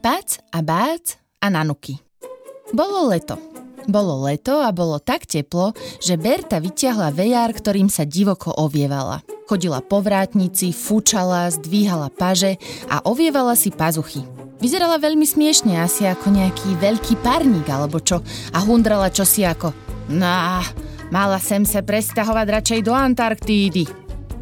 Pac a Bác a Nanuky. Bolo leto. Bolo leto a bolo tak teplo, že Berta vyťahla vejár, ktorým sa divoko ovievala. Chodila po vrátnici, fúčala, zdvíhala paže a ovievala si pazuchy. Vyzerala veľmi smiešne, asi ako nejaký veľký parník alebo čo a hundrala čosi ako No, mala sem sa presťahovať radšej do Antarktídy.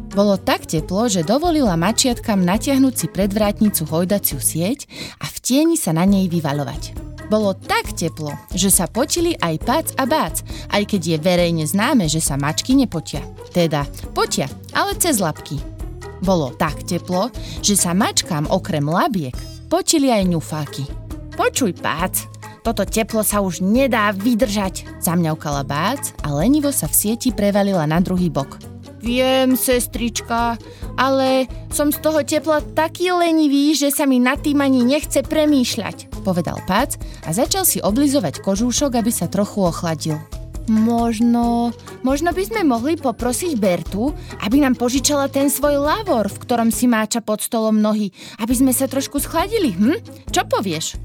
Bolo tak teplo, že dovolila mačiatkam natiahnuť si pred vrátnicu hojdaciu sieť a v tieni sa na nej vyvalovať. Bolo tak teplo, že sa potili aj Pac a Bác, aj keď je verejne známe, že sa mačky nepotia. Teda potia, ale cez labky. Bolo tak teplo, že sa mačkám okrem labiek potili aj ňufáky. Počuj, Pác, toto teplo sa už nedá vydržať, zamňaukala Bác a lenivo sa v sieti prevalila na druhý bok. Viem, sestrička, ale som z toho tepla taký lenivý, že sa mi nad tým ani nechce premýšľať, povedal Pac a začal si oblizovať kožúšok, aby sa trochu ochladil. Možno, možno by sme mohli poprosiť Bertu, aby nám požičala ten svoj lavor, v ktorom si máča pod stolom nohy, aby sme sa trošku schladili, hm? Čo povieš?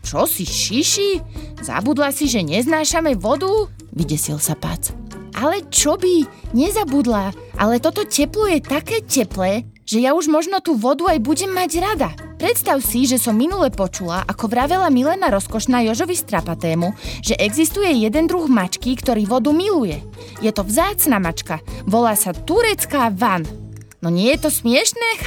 Čo si šiši? Zabudla si, že neznášame vodu? Vydesil sa Pac. Ale čo by? Nezabudla. Ale toto teplo je také teplé, že ja už možno tú vodu aj budem mať rada. Predstav si, že som minule počula, ako vravela Milena Rozkošná Jožovi Strapatému, že existuje jeden druh mačky, ktorý vodu miluje. Je to vzácna mačka. Volá sa turecká van. No nie je to smiešné?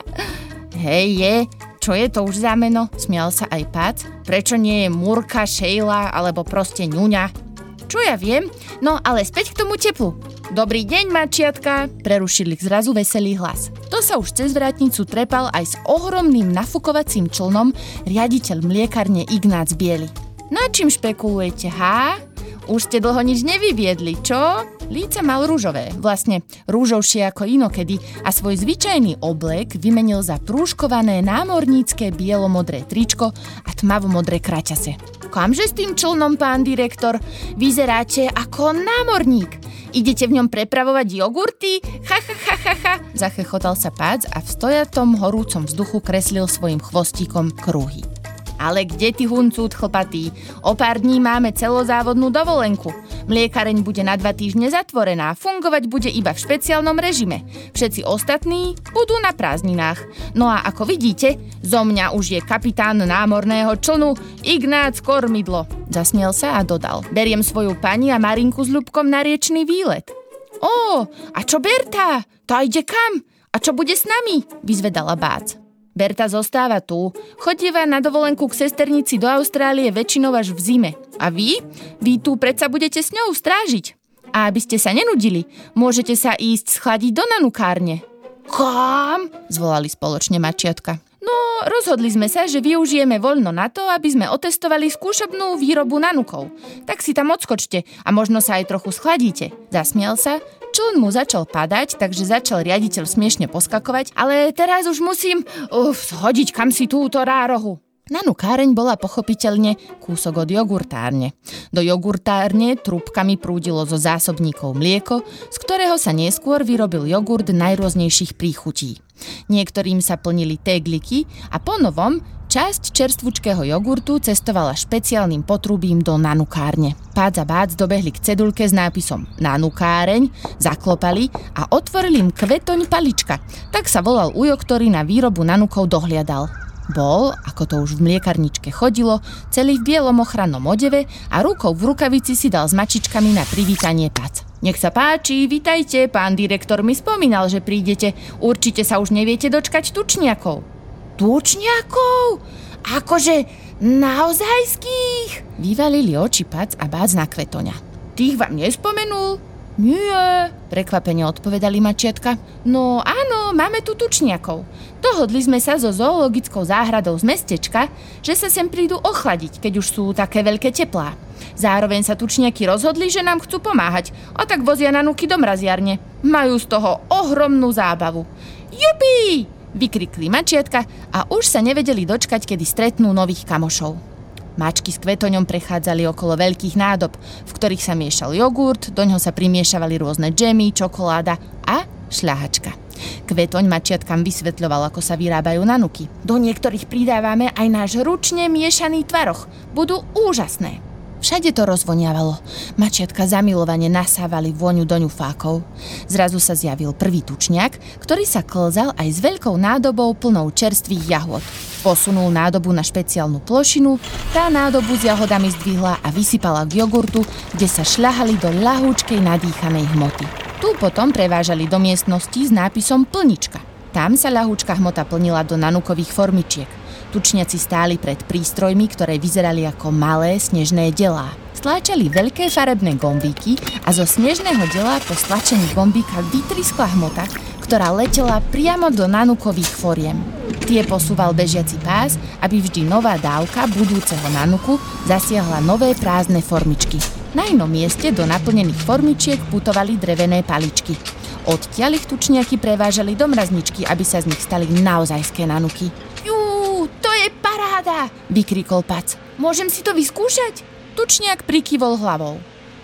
Hej, je. Čo je to už za meno? Smial sa aj Pac. Prečo nie je Murka, Šejla alebo proste ňuňa? Čo ja viem? No ale späť k tomu teplu. Dobrý deň, mačiatka, prerušili zrazu veselý hlas. To sa už cez vrátnicu trepal aj s ohromným nafukovacím člnom riaditeľ mliekarne Ignác Bieli. Na čím špekulujete, há? Už ste dlho nič nevyviedli, čo? Líce mal rúžové, vlastne rúžovšie ako inokedy a svoj zvyčajný oblek vymenil za prúškované námornícke bielomodré tričko a tmavomodré kraťase. Kamže s tým člnom, pán direktor? Vyzeráte ako námorník. Idete v ňom prepravovať jogurty? Ha, ha, ha, ha, ha. Zachechotal sa pác a v stojatom horúcom vzduchu kreslil svojim chvostíkom kruhy. Ale kde ty huncút chlpatý? O pár dní máme celozávodnú dovolenku. Mliekareň bude na dva týždne zatvorená, fungovať bude iba v špeciálnom režime. Všetci ostatní budú na prázdninách. No a ako vidíte, zo mňa už je kapitán námorného člnu Ignác Kormidlo. Zasmiel sa a dodal. Beriem svoju pani a Marinku s Ľubkom na riečný výlet. Ó, a čo Berta? Tá ide kam? A čo bude s nami? Vyzvedala Bác. Berta zostáva tu. Chodieva na dovolenku k sesternici do Austrálie väčšinou až v zime. A vy? Vy tu predsa budete s ňou strážiť. A aby ste sa nenudili, môžete sa ísť schladiť do nanukárne. Kam? Zvolali spoločne mačiatka. No, rozhodli sme sa, že využijeme voľno na to, aby sme otestovali skúšobnú výrobu nanukov. Tak si tam odskočte a možno sa aj trochu schladíte. Zasmiel sa, Člen mu začal padať, takže začal riaditeľ smiešne poskakovať, ale teraz už musím uf, hodiť kam si túto rárohu. Nanu káreň bola pochopiteľne kúsok od jogurtárne. Do jogurtárne trúbkami prúdilo zo zásobníkov mlieko, z ktorého sa neskôr vyrobil jogurt najrôznejších príchutí. Niektorým sa plnili tégliky a po Časť čerstvúčkého jogurtu cestovala špeciálnym potrubím do nanukárne. Pác a bác dobehli k cedulke s nápisom Nanukáreň, zaklopali a otvorili im kvetoň palička. Tak sa volal ujo, ktorý na výrobu nanukov dohliadal. Bol, ako to už v mliekarničke chodilo, celý v bielom ochrannom odeve a rukou v rukavici si dal s mačičkami na privítanie pac. Nech sa páči, vitajte, pán direktor mi spomínal, že prídete. Určite sa už neviete dočkať tučniakov tučniakov? Akože naozajských? Vyvalili oči pac a bác na kvetoňa. Tých vám nespomenul? Nie, prekvapene odpovedali mačiatka. No áno, máme tu tučniakov. Dohodli sme sa so zoologickou záhradou z mestečka, že sa sem prídu ochladiť, keď už sú také veľké teplá. Zároveň sa tučniaky rozhodli, že nám chcú pomáhať a tak vozia na nuky do mraziarne. Majú z toho ohromnú zábavu. Jupi! Vykrikli mačiatka a už sa nevedeli dočkať, kedy stretnú nových kamošov. Mačky s kvetoňom prechádzali okolo veľkých nádob, v ktorých sa miešal jogurt, do ňoho sa primiešavali rôzne džemy, čokoláda a šľahačka. Kvetoň mačiatkam vysvetľoval, ako sa vyrábajú nanuky. Do niektorých pridávame aj náš ručne miešaný tvaroch. Budú úžasné. Všade to rozvoniavalo. Mačiatka zamilovane nasávali vôňu do ňufákov. Zrazu sa zjavil prvý tučniak, ktorý sa klzal aj s veľkou nádobou plnou čerstvých jahod. Posunul nádobu na špeciálnu plošinu, tá nádobu s jahodami zdvihla a vysypala k jogurtu, kde sa šľahali do ľahúčkej nadýchanej hmoty. Tu potom prevážali do miestnosti s nápisom plnička. Tam sa ľahúčka hmota plnila do nanukových formičiek. Tučniaci stáli pred prístrojmi, ktoré vyzerali ako malé snežné delá. Stláčali veľké farebné gombíky a zo snežného dela po stlačení gombíka vytriskla hmota, ktorá letela priamo do nanukových foriem. Tie posúval bežiaci pás, aby vždy nová dávka budúceho nanuku zasiahla nové prázdne formičky. Na inom mieste do naplnených formičiek putovali drevené paličky. Odtiaľ ich tučniaky prevážali do mrazničky, aby sa z nich stali naozajské nanuky. Paráda, vykrikol Pac. Môžem si to vyskúšať? Tučniak prikývol hlavou.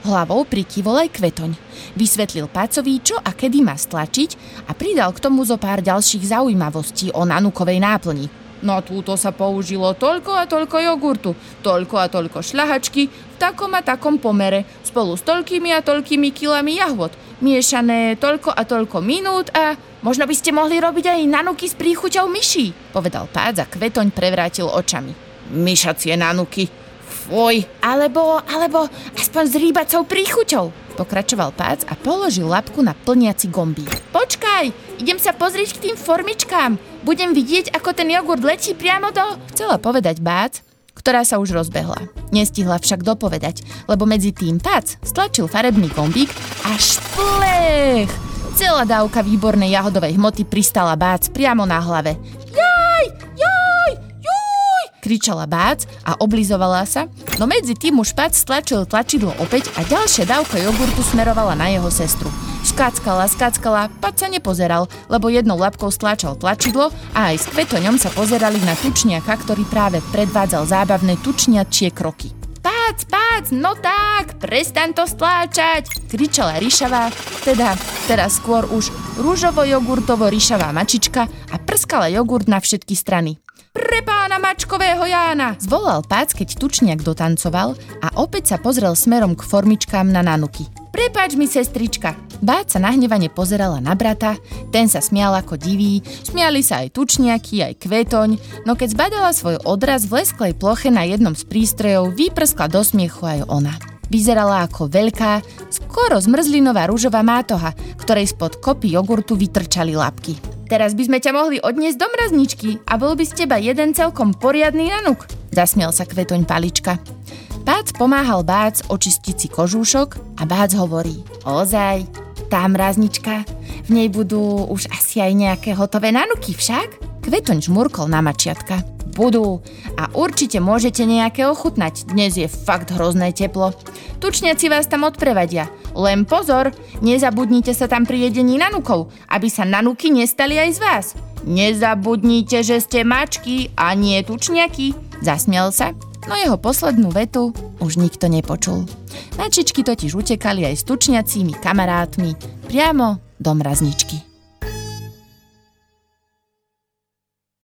Hlavou prikývol aj kvetoň. Vysvetlil Pacovi, čo a kedy má stlačiť a pridal k tomu zo pár ďalších zaujímavostí o nanukovej náplni. No túto sa použilo toľko a toľko jogurtu, toľko a toľko šľahačky, v takom a takom pomere, spolu s toľkými a toľkými kilami jahod, miešané toľko a toľko minút a možno by ste mohli robiť aj nanuky s príchuťou myší, povedal pác a kvetoň prevrátil očami. Myšacie nanuky, fuj. Alebo, alebo aspoň s rýbacou príchuťou, pokračoval pác a položil lapku na plniaci gombík. Počkaj, idem sa pozrieť k tým formičkám. Budem vidieť, ako ten jogurt letí priamo do... Chcela povedať bác, ktorá sa už rozbehla. Nestihla však dopovedať, lebo medzi tým pac stlačil farebný gombík a šplech! Celá dávka výbornej jahodovej hmoty pristala bác priamo na hlave. Jaj, jaj, juj! kričala bác a oblizovala sa, no medzi tým už pac stlačil tlačidlo opäť a ďalšia dávka jogurtu smerovala na jeho sestru. Skackala, skackala, pac sa nepozeral, lebo jednou labkou stlačal tlačidlo a aj s kvetoňom sa pozerali na tučniaka, ktorý práve predvádzal zábavné tučniačie kroky. Pác, pác, no tak, prestan to stláčať, kričala ryšavá, teda teraz skôr už rúžovo-jogurtovo ryšavá mačička a prskala jogurt na všetky strany. Pre pána mačkového Jána! Zvolal pác, keď tučniak dotancoval a opäť sa pozrel smerom k formičkám na nanuky. Prepač mi, sestrička. Báť sa nahnevane pozerala na brata, ten sa smial ako divý, smiali sa aj tučniaky, aj kvetoň, no keď zbadala svoj odraz v lesklej ploche na jednom z prístrojov, vyprskla do smiechu aj ona. Vyzerala ako veľká, skoro zmrzlinová rúžová mátoha, ktorej spod kopy jogurtu vytrčali lapky. Teraz by sme ťa mohli odniesť do mrazničky a bol by z teba jeden celkom poriadny nanuk, zasmiel sa kvetoň palička. Bác pomáhal Bác očistiť si kožúšok a Bác hovorí Ozaj, tá mraznička, v nej budú už asi aj nejaké hotové nanuky však? Kvetoň žmurkol na mačiatka. Budú a určite môžete nejaké ochutnať, dnes je fakt hrozné teplo. Tučniaci vás tam odprevadia, len pozor, nezabudnite sa tam pri jedení nanukov, aby sa nanuky nestali aj z vás. Nezabudnite, že ste mačky a nie tučniaky, zasmiel sa no jeho poslednú vetu už nikto nepočul. Mačičky totiž utekali aj s tučniacími kamarátmi priamo do mrazničky.